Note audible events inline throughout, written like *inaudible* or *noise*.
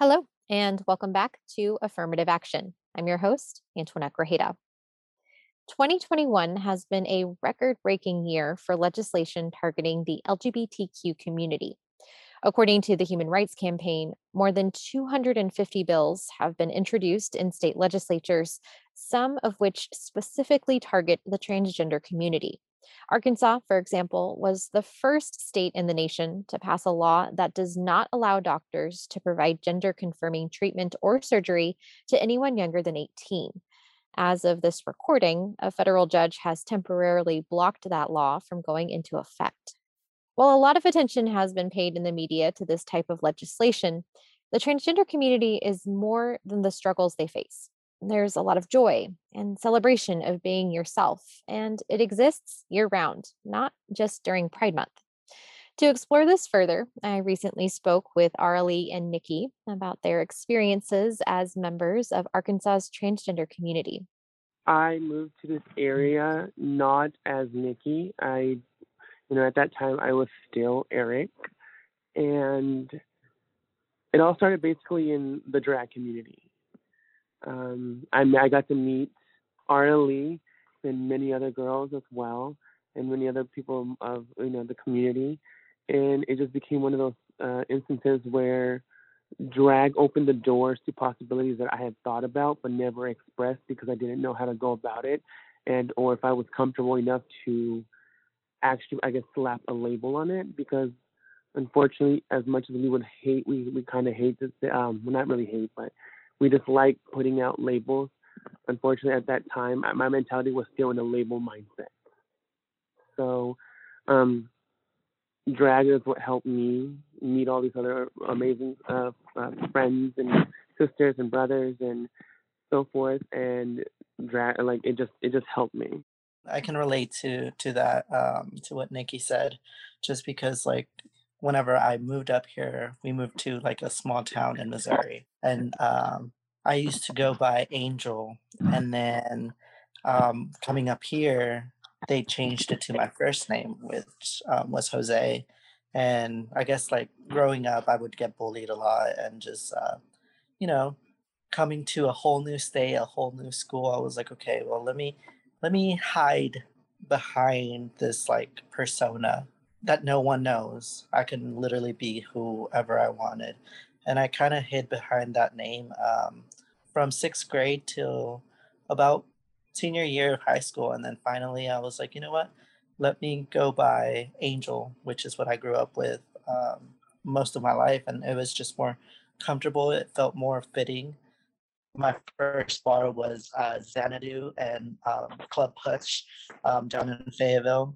Hello, and welcome back to Affirmative Action. I'm your host, Antoinette Grajeda. 2021 has been a record breaking year for legislation targeting the LGBTQ community. According to the Human Rights Campaign, more than 250 bills have been introduced in state legislatures, some of which specifically target the transgender community. Arkansas, for example, was the first state in the nation to pass a law that does not allow doctors to provide gender confirming treatment or surgery to anyone younger than 18. As of this recording, a federal judge has temporarily blocked that law from going into effect. While a lot of attention has been paid in the media to this type of legislation, the transgender community is more than the struggles they face. There's a lot of joy and celebration of being yourself, and it exists year round, not just during Pride Month. To explore this further, I recently spoke with Aralee and Nikki about their experiences as members of Arkansas's transgender community. I moved to this area not as Nikki. I, you know, at that time I was still Eric. And it all started basically in the drag community. Um, I, I got to meet Aralee and many other girls as well, and many other people of you know the community, and it just became one of those uh, instances where drag opened the doors to possibilities that I had thought about but never expressed because I didn't know how to go about it, and or if I was comfortable enough to actually I guess slap a label on it because unfortunately as much as we would hate we we kind of hate this um not really hate but we just like putting out labels. Unfortunately, at that time, my mentality was still in a label mindset. So, um, drag is what helped me meet all these other amazing uh, uh, friends and sisters and brothers and so forth. And drag, like it just it just helped me. I can relate to to that um, to what Nikki said, just because like whenever I moved up here, we moved to like a small town in Missouri, and um, I used to go by Angel, and then um, coming up here, they changed it to my first name, which um, was Jose. And I guess like growing up, I would get bullied a lot, and just uh, you know, coming to a whole new state, a whole new school, I was like, okay, well, let me let me hide behind this like persona that no one knows. I can literally be whoever I wanted. And I kind of hid behind that name um, from sixth grade till about senior year of high school. And then finally, I was like, you know what? Let me go by Angel, which is what I grew up with um, most of my life. And it was just more comfortable. It felt more fitting. My first bar was uh, Xanadu and um, Club Push um, down in Fayetteville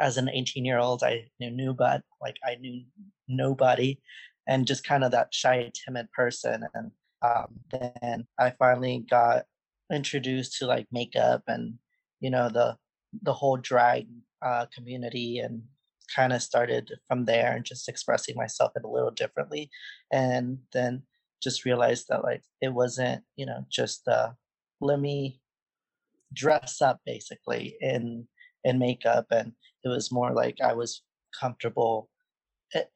as an 18 year old, I knew nobody, like I knew nobody, and just kind of that shy, timid person. And um, then I finally got introduced to like makeup and you know the the whole drag uh, community and kind of started from there and just expressing myself a little differently and then just realized that like it wasn't you know just uh let me dress up basically in in makeup and it was more like i was comfortable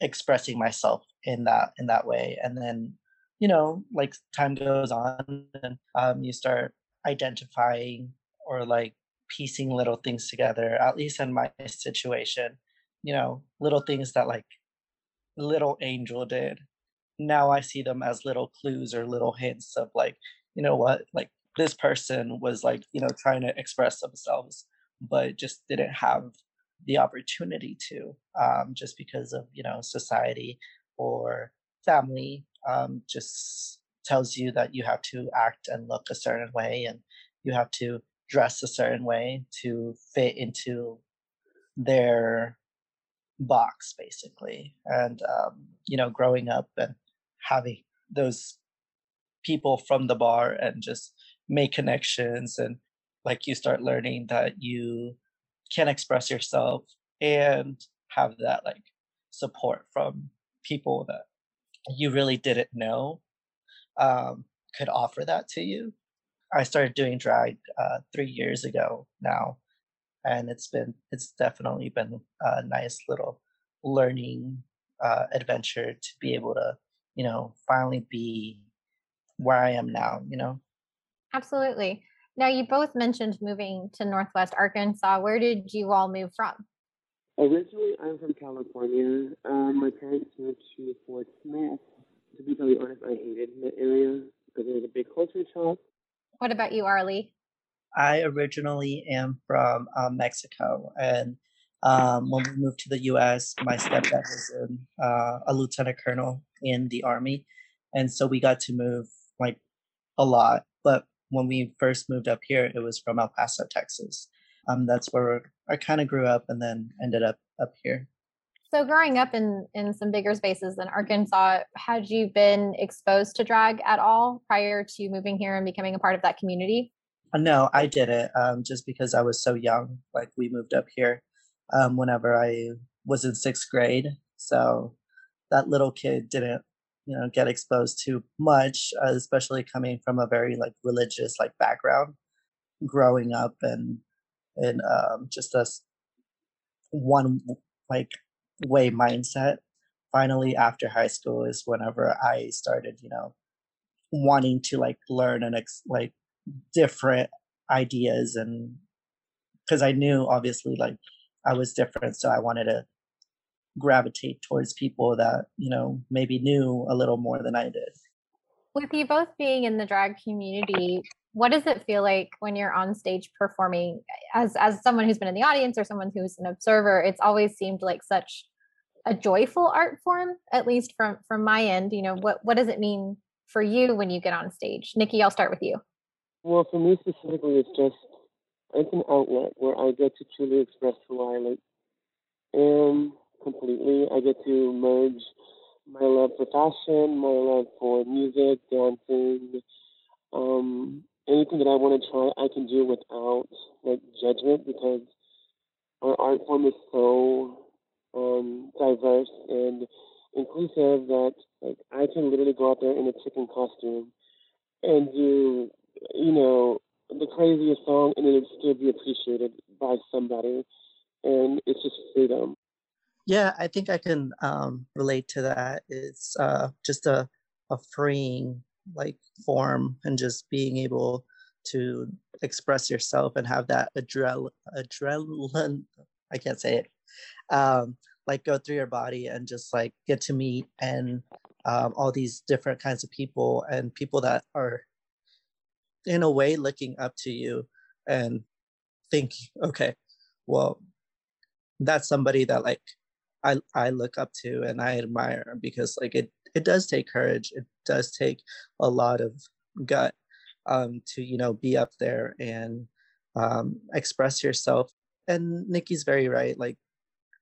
expressing myself in that in that way and then you know like time goes on and um, you start identifying or like piecing little things together at least in my situation you know little things that like little angel did. Now i see them as little clues or little hints of like you know what like this person was like you know trying to express themselves but just didn't have the opportunity to um, just because of you know society or family um, just tells you that you have to act and look a certain way and you have to dress a certain way to fit into their box basically. And um, you know growing up and having those people from the bar and just make connections and like you start learning that you can express yourself and have that like support from people that you really didn't know um, could offer that to you. I started doing drag uh, three years ago now, and it's been it's definitely been a nice little learning uh, adventure to be able to you know, finally be where I am now, you know? Absolutely. Now, you both mentioned moving to Northwest Arkansas. Where did you all move from? Originally, I'm from California. Um, my parents moved to Fort Smith. To be totally honest, I hated the area because it was a big culture shock. What about you, Arlie? I originally am from um, Mexico, and um, when we moved to the U.S., my stepdad was in, uh, a lieutenant colonel in the army, and so we got to move like a lot. But when we first moved up here, it was from El Paso, Texas. Um, that's where I kind of grew up, and then ended up up here. So, growing up in in some bigger spaces than Arkansas, had you been exposed to drag at all prior to moving here and becoming a part of that community? Uh, no, I did it um, just because I was so young. Like we moved up here um, whenever I was in sixth grade, so that little kid didn't, you know, get exposed to much, uh, especially coming from a very like religious like background, growing up and and um, just a one like way mindset. Finally, after high school is whenever I started, you know, wanting to like learn and ex- like different ideas and because I knew obviously like I was different, so I wanted to gravitate towards people that you know maybe knew a little more than I did. With you both being in the drag community, what does it feel like when you're on stage performing? As as someone who's been in the audience or someone who's an observer, it's always seemed like such a joyful art form, at least from from my end. You know, what what does it mean for you when you get on stage? Nikki, I'll start with you. Well, for me specifically, it's just it's an outlet where I get to truly express who I like am completely. I get to merge my love for fashion, my love for music, dancing, um, anything that I want to try, I can do without like judgment because our art form is so um, diverse and inclusive that like I can literally go out there in a chicken costume and do you know, the craziest song and it would still be appreciated by somebody. And it's just freedom. Yeah, I think I can um, relate to that. It's uh, just a, a freeing like form and just being able to express yourself and have that adrenaline, I can't say it, um, like go through your body and just like get to meet and um, all these different kinds of people and people that are in a way looking up to you and think okay well that's somebody that like i i look up to and i admire because like it it does take courage it does take a lot of gut um to you know be up there and um express yourself. And nikki's very right like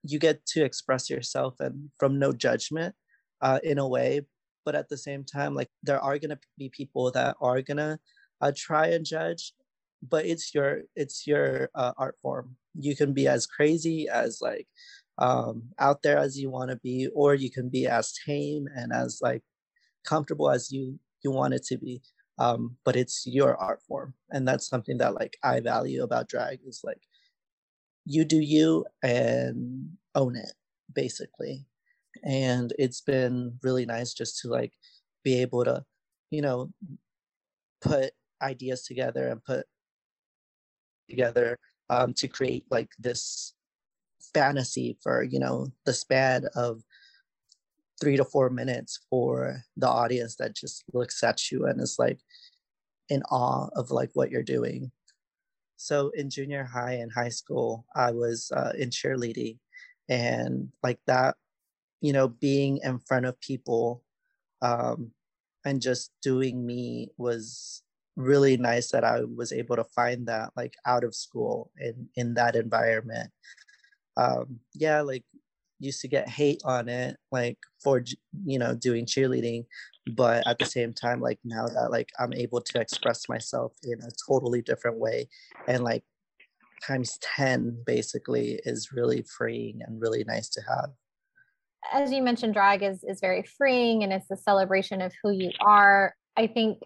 you get to express yourself and from no judgment uh in a way but at the same time like there are to be people that are to uh, try and judge but it's your it's your uh, art form. You can be as crazy as like um, out there as you want to be or you can be as tame and as like comfortable as you you want it to be um, but it's your art form and that's something that like i value about drag is like you do you and own it basically. And it's been really nice just to like be able to you know put ideas together and put together um, to create like this fantasy for you know the span of three to four minutes for the audience that just looks at you and is like in awe of like what you're doing so in junior high and high school i was uh, in cheerleading and like that you know being in front of people um, and just doing me was really nice that I was able to find that like out of school in in that environment. Um, yeah, like used to get hate on it like for you know doing cheerleading but at the same time like now that like i'm able to express myself in a totally different way and like times 10 basically is really freeing and really nice to have. As you mentioned drag is is very freeing and it's a celebration of who you are. I think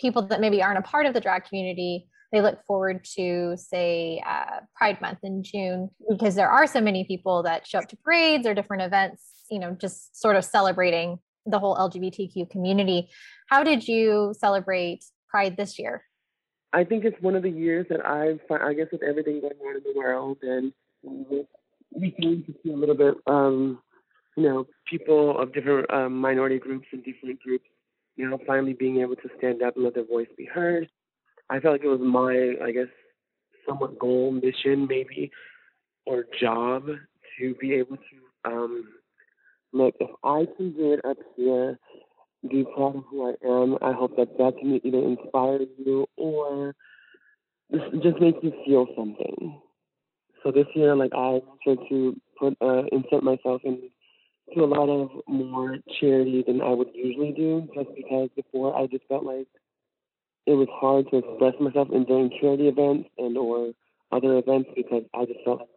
people that maybe aren't a part of the drag community they look forward to say uh, pride month in june because there are so many people that show up to parades or different events you know just sort of celebrating the whole LGBTQ community. How did you celebrate Pride this year? I think it's one of the years that I've, I guess, with everything going on in the world, and we came to see a little bit, um, you know, people of different um, minority groups and different groups, you know, finally being able to stand up and let their voice be heard. I felt like it was my, I guess, somewhat goal, mission, maybe, or job to be able to um, look. If I can do it up here, be proud of who I am. I hope that that can either inspire you or just make you feel something. So this year, like I tried to put uh, insert myself into a lot of more charity than I would usually do, just because before I just felt like it was hard to express myself in during charity events and or other events because I just felt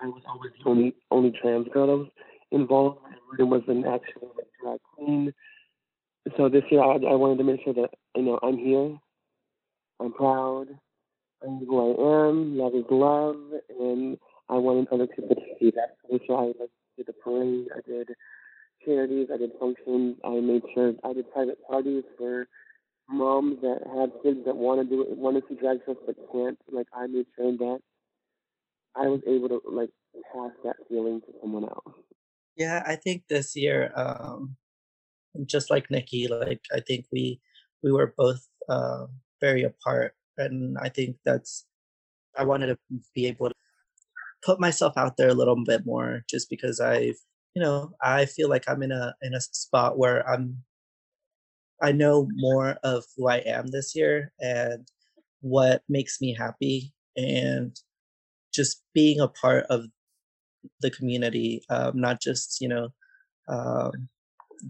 I was always the only only trans girl that was involved. It was an actual drag queen. So this year I, I wanted to make sure that you know I'm here, I'm proud, I'm who I am, love is love, and I wanted other people to see that. So this year I like, did the parade, I did charities, I did functions, I made sure I did private parties for moms that have kids that want to do it, want to see drag shows but can't. Like I made sure that I was able to like pass that feeling to someone else. Yeah, I think this year, um, just like Nikki, like I think we we were both uh, very apart, and I think that's I wanted to be able to put myself out there a little bit more, just because I've you know I feel like I'm in a in a spot where I'm I know *laughs* more of who I am this year and what makes me happy and just being a part of the community, um, not just, you know, um,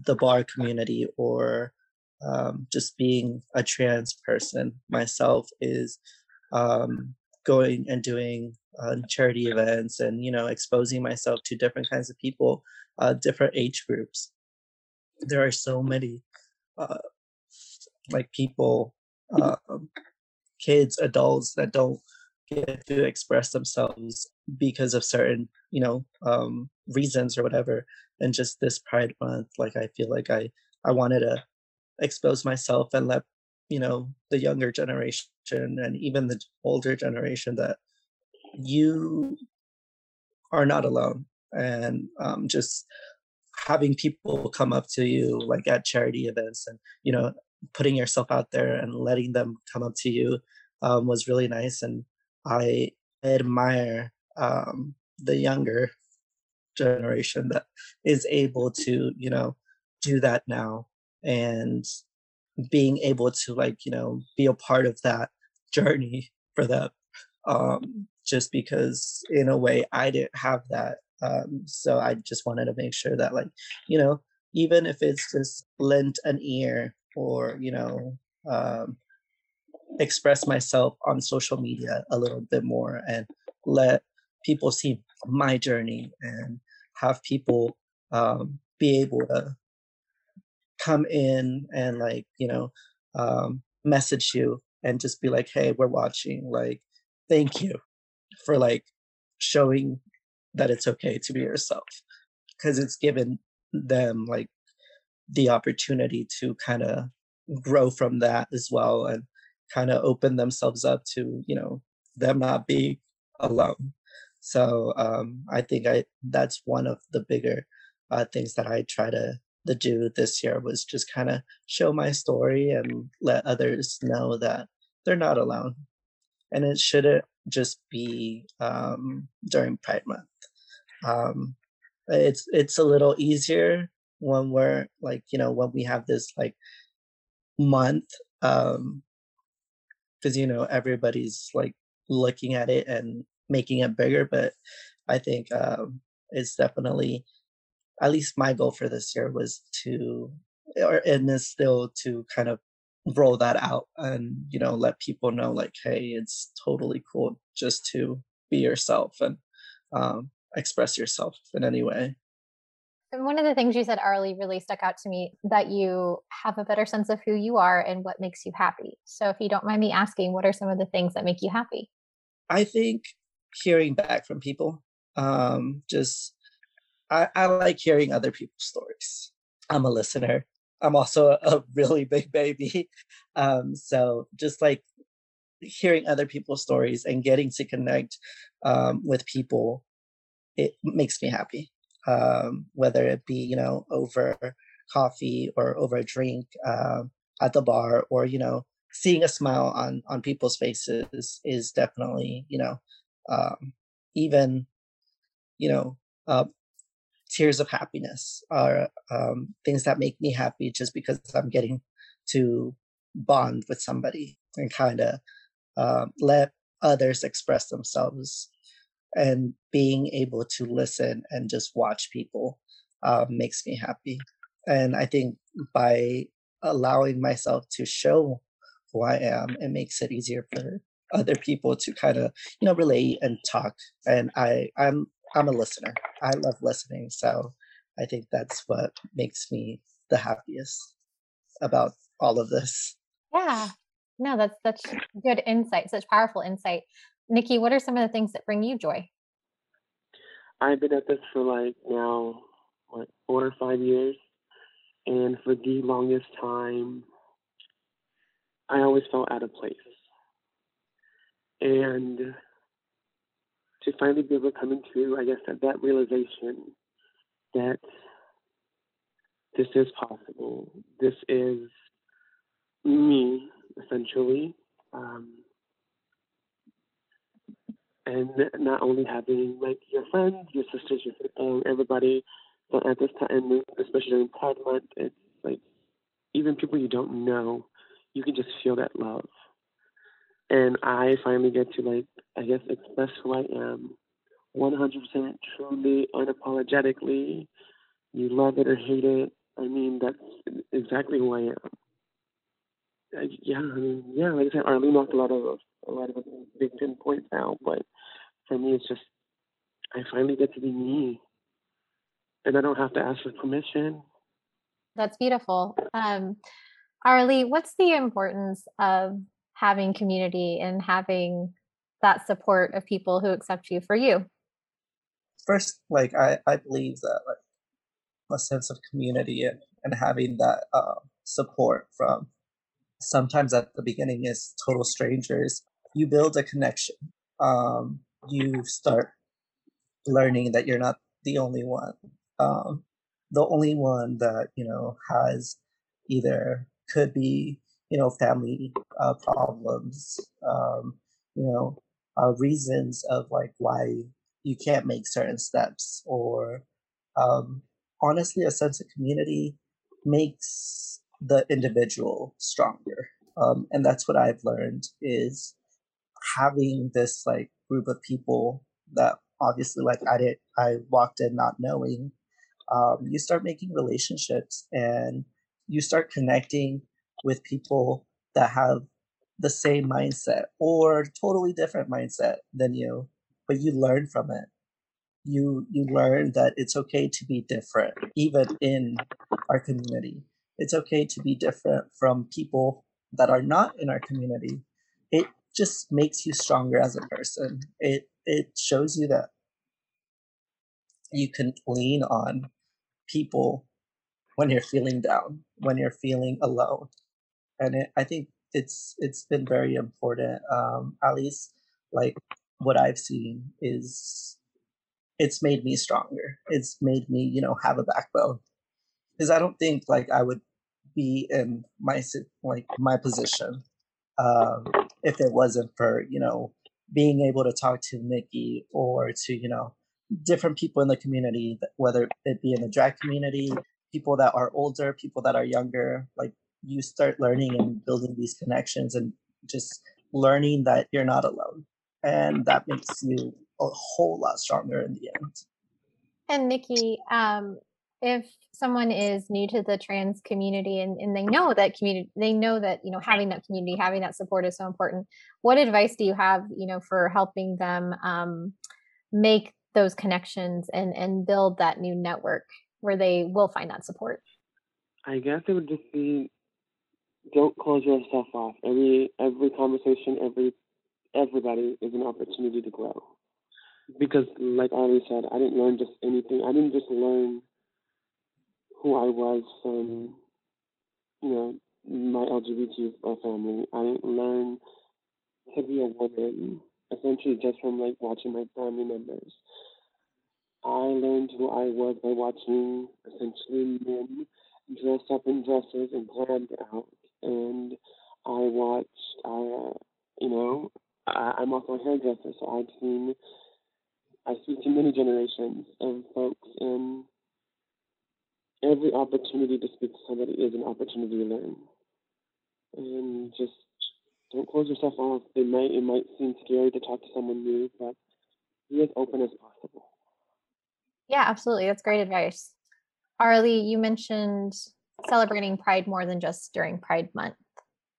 the bar community or um, just being a trans person myself is um, going and doing uh, charity events and, you know, exposing myself to different kinds of people, uh, different age groups. There are so many uh, like people, uh, kids, adults that don't get to express themselves because of certain, you know, um, reasons or whatever. And just this Pride Month, like I feel like I I wanted to expose myself and let you know the younger generation and even the older generation that you are not alone and um, just having people come up to you like at charity events and you know putting yourself out there and letting them come up to you um, was really nice and i admire um, the younger generation that is able to you know do that now and being able to like you know be a part of that journey for them um just because in a way i didn't have that um, so I just wanted to make sure that, like, you know, even if it's just lent an ear or, you know, um, express myself on social media a little bit more and let people see my journey and have people um, be able to come in and like you know um, message you and just be like hey we're watching like thank you for like showing that it's okay to be yourself because it's given them like the opportunity to kind of grow from that as well and kind of open themselves up to you know them not being alone. So um, i think i that's one of the bigger uh, things that i try to, to do this year was just kind of show my story and let others know that they're not alone. And it shouldn't just be um, during pride month um, it's it's a little easier when we're like you know when we have this like month um because you know everybody's like looking at it and making it bigger but i think um it's definitely at least my goal for this year was to or and is still to kind of roll that out and you know let people know like hey it's totally cool just to be yourself and um express yourself in any way. And one of the things you said, Arlie, really stuck out to me that you have a better sense of who you are and what makes you happy. So, if you don't mind me asking, what are some of the things that make you happy? I think hearing back from people. Um, just, I, I like hearing other people's stories. I'm a listener. I'm also a really big baby. *laughs* Um, so just like hearing other people's stories and getting to connect um, with people, it makes me happy. Um, whether it be, you know, over coffee or over a drink um, at the bar or, you know, seeing a smile on on people's faces is definitely, you know, um, even, you know, uh, tears of happiness are um, things that make me happy just because I'm getting to bond with somebody and kind of uh, let others express themselves and being able to listen and just watch people uh, makes me happy. And I think by allowing myself to show who I am, it makes it easier for other people to kind of you know relate and talk. And I I'm I'm a listener. I love listening. So I think that's what makes me the happiest about all of this. Yeah. No, that's such good insight, such powerful insight. Nikki, what are some of the things that bring you joy? I've been at this for like now, what, four or five years. And for the longest time, I always felt out of place. And to finally be able to come into, I guess, that, that realization that this is possible. This is me, essentially. Um, and not only having like your friends, your sisters, your um, everybody, but at this time, especially during Pride Month, it's like even people you don't know, you can just feel that love. And I finally get to like I guess express who I am 100% truly unapologetically. You love it or hate it I mean that's exactly who I am. I, yeah I mean yeah like I said Arlene knocked a lot of a lot of big pinpoints out but for me it's just I finally get to be me. And I don't have to ask for permission. That's beautiful. Um Arlie, what's the importance of having community and having that support of people who accept you for you? First like i i believe that like a sense of community and, and having that uh, support from sometimes at the beginning is total strangers you build a connection um, you start learning that you're not the only one um, the only one that you know has either could be you know, family uh, problems, um, you know, uh, reasons of like why you can't make certain steps, or um, honestly, a sense of community makes the individual stronger. Um, and that's what I've learned is having this like group of people that obviously like I did I walked in not knowing. Um, you start making relationships and you start connecting with people that have the same mindset or totally different mindset than you, but you learn from it. You you learn that it's okay to be different, even in our community. It's okay to be different from people that are not in our community. It just makes you stronger as a person. It it shows you that you can lean on people when you're feeling down, when you're feeling alone and it, I think it's it's been very important. Um, at least like what I've seen is it's made me stronger. It's made me you know have a backbone because I don't think like I would be in my like my position um, if it wasn't for you know being able to talk to Nikki or to you know different people in the community, whether it be in the drag community, people that are older, people that are younger, like you start learning and building these connections and just learning that you're not alone. And that makes you a whole lot stronger in the end. And Nikki, um, if someone is new to the trans community and, and they know that community they know that you know having that community having that support is so important what advice do you have you know for helping them um, make those connections and and build that new network where they will find that support i guess it would just be don't close yourself off. Every every conversation, every everybody is an opportunity to grow. Because like Ari said, I didn't learn just anything. I didn't just learn who I was from, you know, my LGBT family. I didn't learn to be a woman essentially just from like watching my family members. I learned who I was by watching essentially men dress up in dresses and glammed out. And I watched, uh, you know, I, I'm also a hairdresser, so I've seen, I speak to many generations of folks, and every opportunity to speak to somebody is an opportunity to learn. And just don't close yourself off. It might it might seem scary to talk to someone new, but be as open as possible. Yeah, absolutely. That's great advice. Arlie, you mentioned celebrating Pride more than just during Pride Month.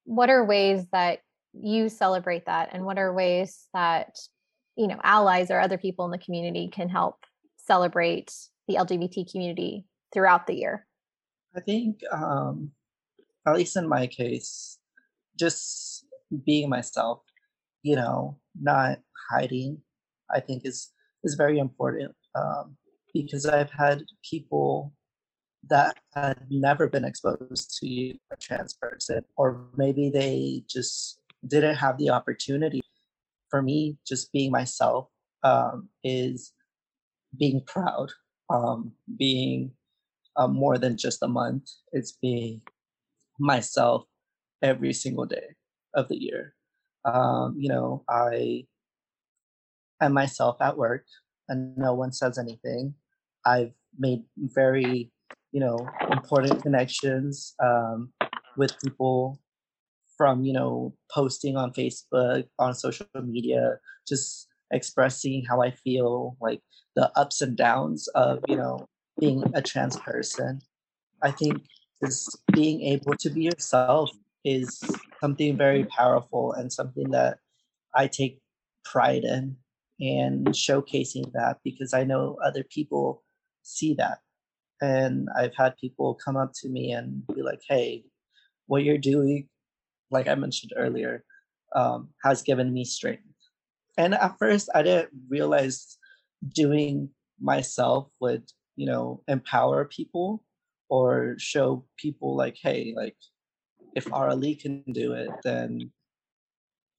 What are ways that you celebrate that, and what are ways that you know allies or other people in the community can help celebrate the LGBT community throughout the year? I think, um, at least in my case, just being myself, you know, not hiding, I think is is very important um, because I've had people that had never been exposed to a trans person, or maybe they just didn't have the opportunity. For me, just being myself um, is being proud, um, being uh, more than just a month. It's being myself every single day of the year. Um, you know, I am myself at work and no one says anything. I've made very, you know, important connections um, with people from, you know, posting on Facebook, on social media, just expressing how I feel, like the ups and downs of, you know, being a trans person. I think is being able to be yourself is something very powerful and something that I take pride in and showcasing that because I know other people see that. And I've had people come up to me and be like, hey, what you're doing, like I mentioned earlier, um, has given me strength. And at first, I didn't realize doing myself would, you know, empower people or show people like, hey, like if Arlie can do it, then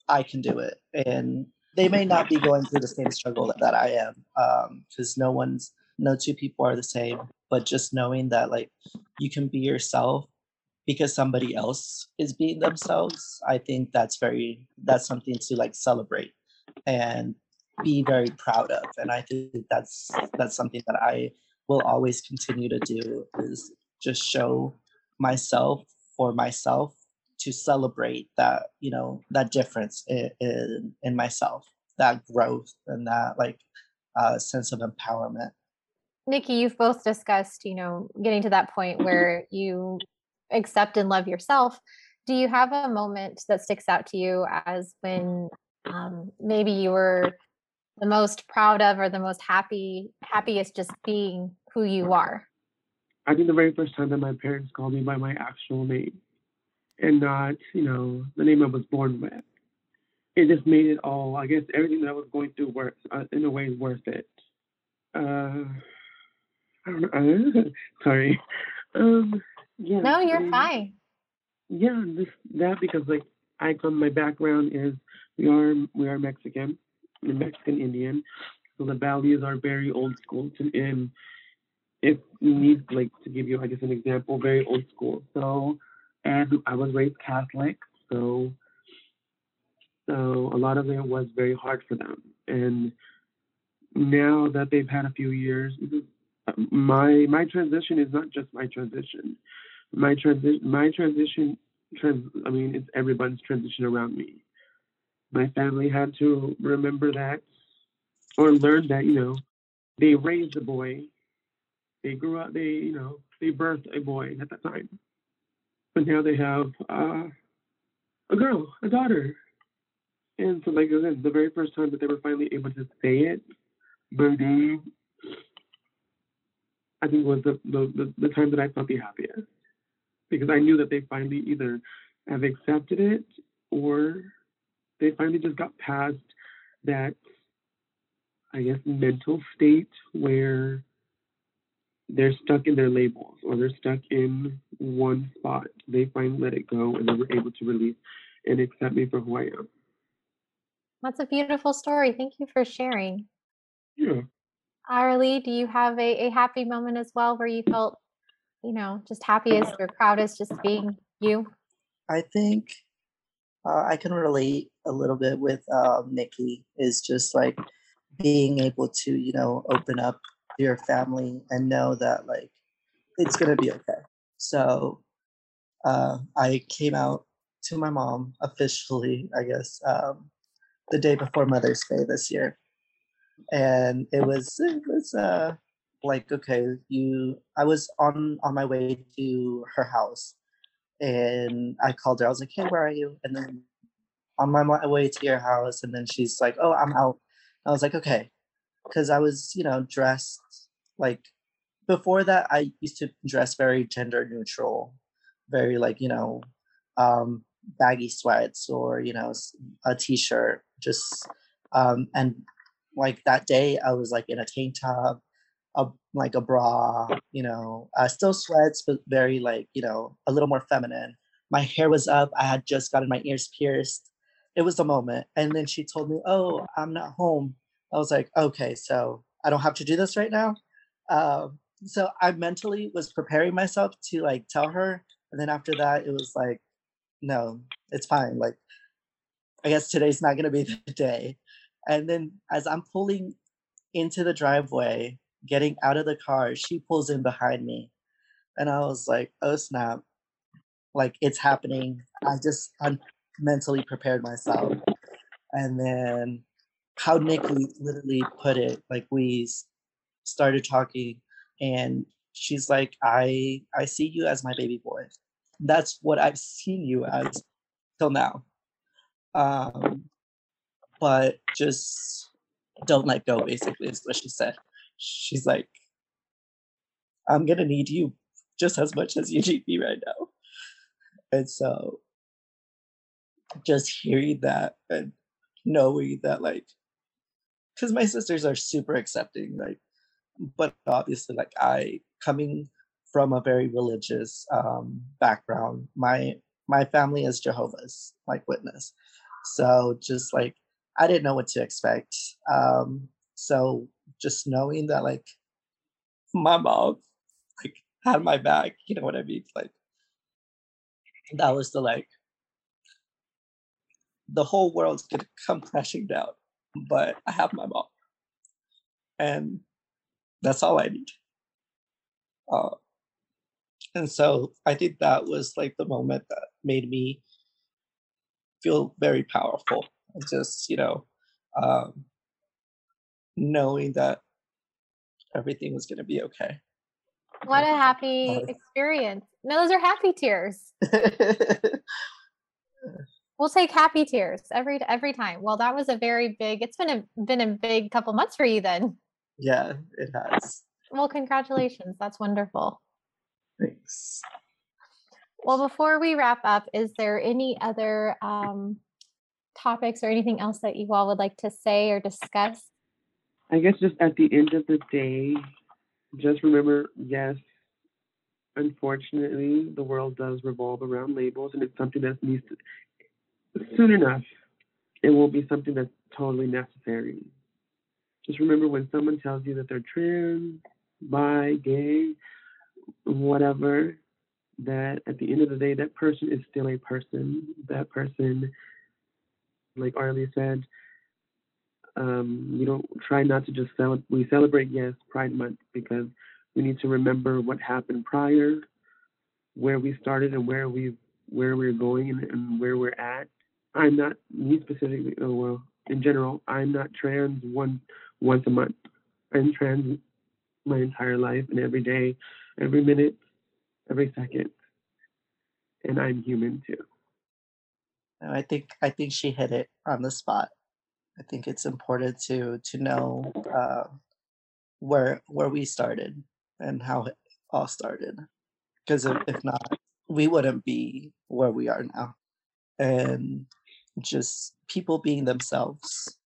I can do it. And they may not be going through the same struggle that, that I am, because um, no one's, no two people are the same. But just knowing that like you can be yourself because somebody else is being themselves, I think that's very that's something to like celebrate and be very proud of. And I think that's that's something that I will always continue to do is just show myself for myself to celebrate that you know that difference in, in, in myself that growth and that like uh, sense of empowerment. Nikki you've both discussed you know getting to that point where you accept and love yourself. Do you have a moment that sticks out to you as when um, maybe you were the most proud of or the most happy happiest just being who you are I think the very first time that my parents called me by my actual name and not, you know, the name I was born with. It just made it all, I guess, everything that I was going through worth, uh, in a way, worth it. Uh, I don't know. Uh, *laughs* sorry. Um, yeah. No, you're um, fine. Yeah, this, that because like I come, my background is we are we are Mexican, Mexican Indian, so the values are very old school. To, and if need like to give you, I guess, an example, very old school. So, and I was raised Catholic, so so a lot of it was very hard for them. And now that they've had a few years, um, my my transition is not just my transition. My transition, my transition, trans, I mean, it's everyone's transition around me. My family had to remember that, or learn that, you know, they raised a boy they grew up, they, you know, they birthed a boy at that time. But now they have uh, a girl, a daughter. And so, like I said, the very first time that they were finally able to say it, I think was the, the, the time that I felt the happiest. Because I knew that they finally either have accepted it or they finally just got past that, I guess, mental state where they're stuck in their labels or they're stuck in one spot. They finally let it go and they were able to release and accept me for who I am. That's a beautiful story. Thank you for sharing. Yeah. Arlie, do you have a, a happy moment as well where you felt, you know, just happiest or proudest just being you? I think uh, I can relate a little bit with um, Nikki is just like being able to, you know, open up your family and know that like it's gonna be okay. So uh, I came out to my mom officially, I guess, um, the day before Mother's Day this year, and it was it was uh, like okay, you. I was on on my way to her house, and I called her. I was like, "Hey, where are you?" And then on my way to your house, and then she's like, "Oh, I'm out." I was like, "Okay," because I was, you know, dressed like before that. I used to dress very gender neutral, very like you know, um, baggy sweats or you know, a t shirt, just um, and like that day I was like in a tank top, a like a bra, you know, uh, still sweats, but very like you know a little more feminine. My hair was up. I had just gotten my ears pierced. It was the moment, and then she told me, "Oh, I'm not home." I was like, "Okay, so I don't have to do this right now." Um, so I mentally was preparing myself to like tell her, and then after that, it was like, "No, it's fine." Like I guess today's not gonna be *laughs* the day. And then as I'm pulling into the driveway, getting out of the car, she pulls in behind me. And I was like, oh snap, like it's happening. I just un- mentally prepared myself. And then how Nikki literally put it, like we started talking and she's like, I I see you as my baby boy. That's what I've seen you as till now. Um, but just don't let go basically is what she said she's like i'm gonna need you just as much as you need me right now and so just hearing that and knowing that like because my sisters are super accepting like but obviously like i coming from a very religious um background my my family is jehovah's like witness. So just like i didn't know what to expect um so just knowing that like my mom like had my back you know what i mean like that was the like the whole world's gonna *laughs* come crashing down but i have my mom and that's all i need uh, and so i think that was like the moment that made me feel very powerful just you know um, knowing that everything was going to be okay What a happy experience. No, those are happy tears. *laughs* We'll take happy tears every every time. Well, that was a very big. It's been a been a big couple months for you then. yeah it has Well, congratulations. That's wonderful. thanks Well, before we wrap up, is there any other um, topics or anything else that you all would like to say or discuss? I guess just at the end of the day, just remember yes, unfortunately, the world does revolve around labels, and it's something that needs to, soon enough, it will be something that's totally necessary. Just remember when someone tells you that they're trans, bi, gay, whatever, that at the end of the day, that person is still a person. That person, like Arlie said, um, we don't try not to just celebrate. We celebrate, yes, Pride Month because we need to remember what happened prior, where we started, and where we where we're going, and, and where we're at. I'm not me specifically. Oh well, in general, I'm not trans one once a month. I'm trans my entire life and every day, every minute, every second, and I'm human too. I think I think she hit it on the spot. I think it's important to to know uh, where where we started and how it all started. Because if, if not, we wouldn't be where we are now. And just people being themselves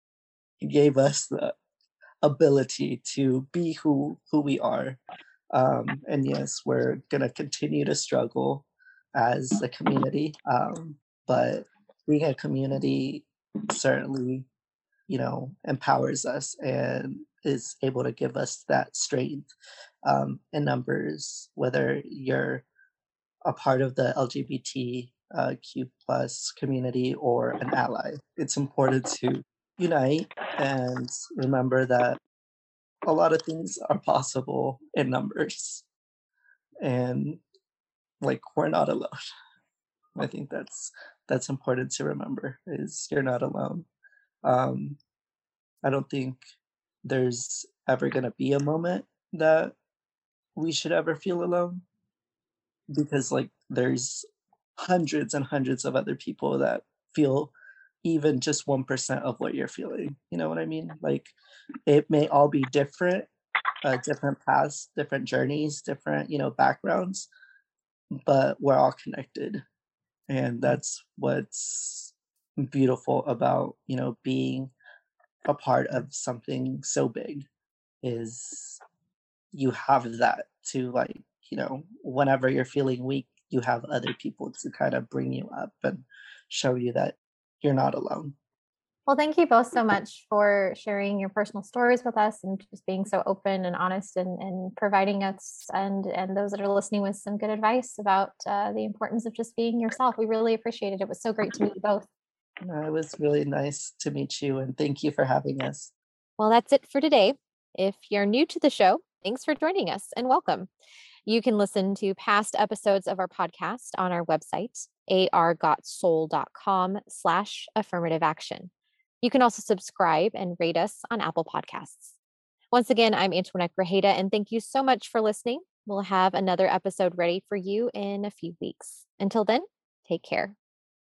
gave us the ability to be who who we are Um, and yes, we're going to continue to struggle as a community. Um, but being a community certainly, you know, empowers us and is able to give us that strength um, in numbers, whether you're a part of the LGBTQ uh, plus community or an ally. It's important to unite and remember that a lot of things are possible in numbers. And like we're not alone. I think that's that's important to remember is you're not alone. Um i don't think there's ever to be a moment that we should ever feel alone because like there's hundreds and hundreds of other people that feel even just 1% of what you're feeling you know what i mean? Like it may all be different uh, different paths different journeys different you know backgrounds but we're all connected and that's what's beautiful about you know being a part of something so big is you have that to like you know whenever you're feeling weak you have other people to kind of bring you up and show you that you're not alone well, thank you both so much for sharing your personal stories with us and just being so open and honest and, and providing us and, and those that are listening with some good advice about uh, the importance of just being yourself. We really appreciate it. It was so great to meet you both. it was really nice to meet you and thank you for having us. Well, that's it for today. If you're new to the show, thanks for joining us and welcome. You can listen to past episodes of our podcast on our website, argotsoul.com slash affirmative action. You can also subscribe and rate us on Apple Podcasts. Once again, I'm Antoinette Grajeda, and thank you so much for listening. We'll have another episode ready for you in a few weeks. Until then, take care.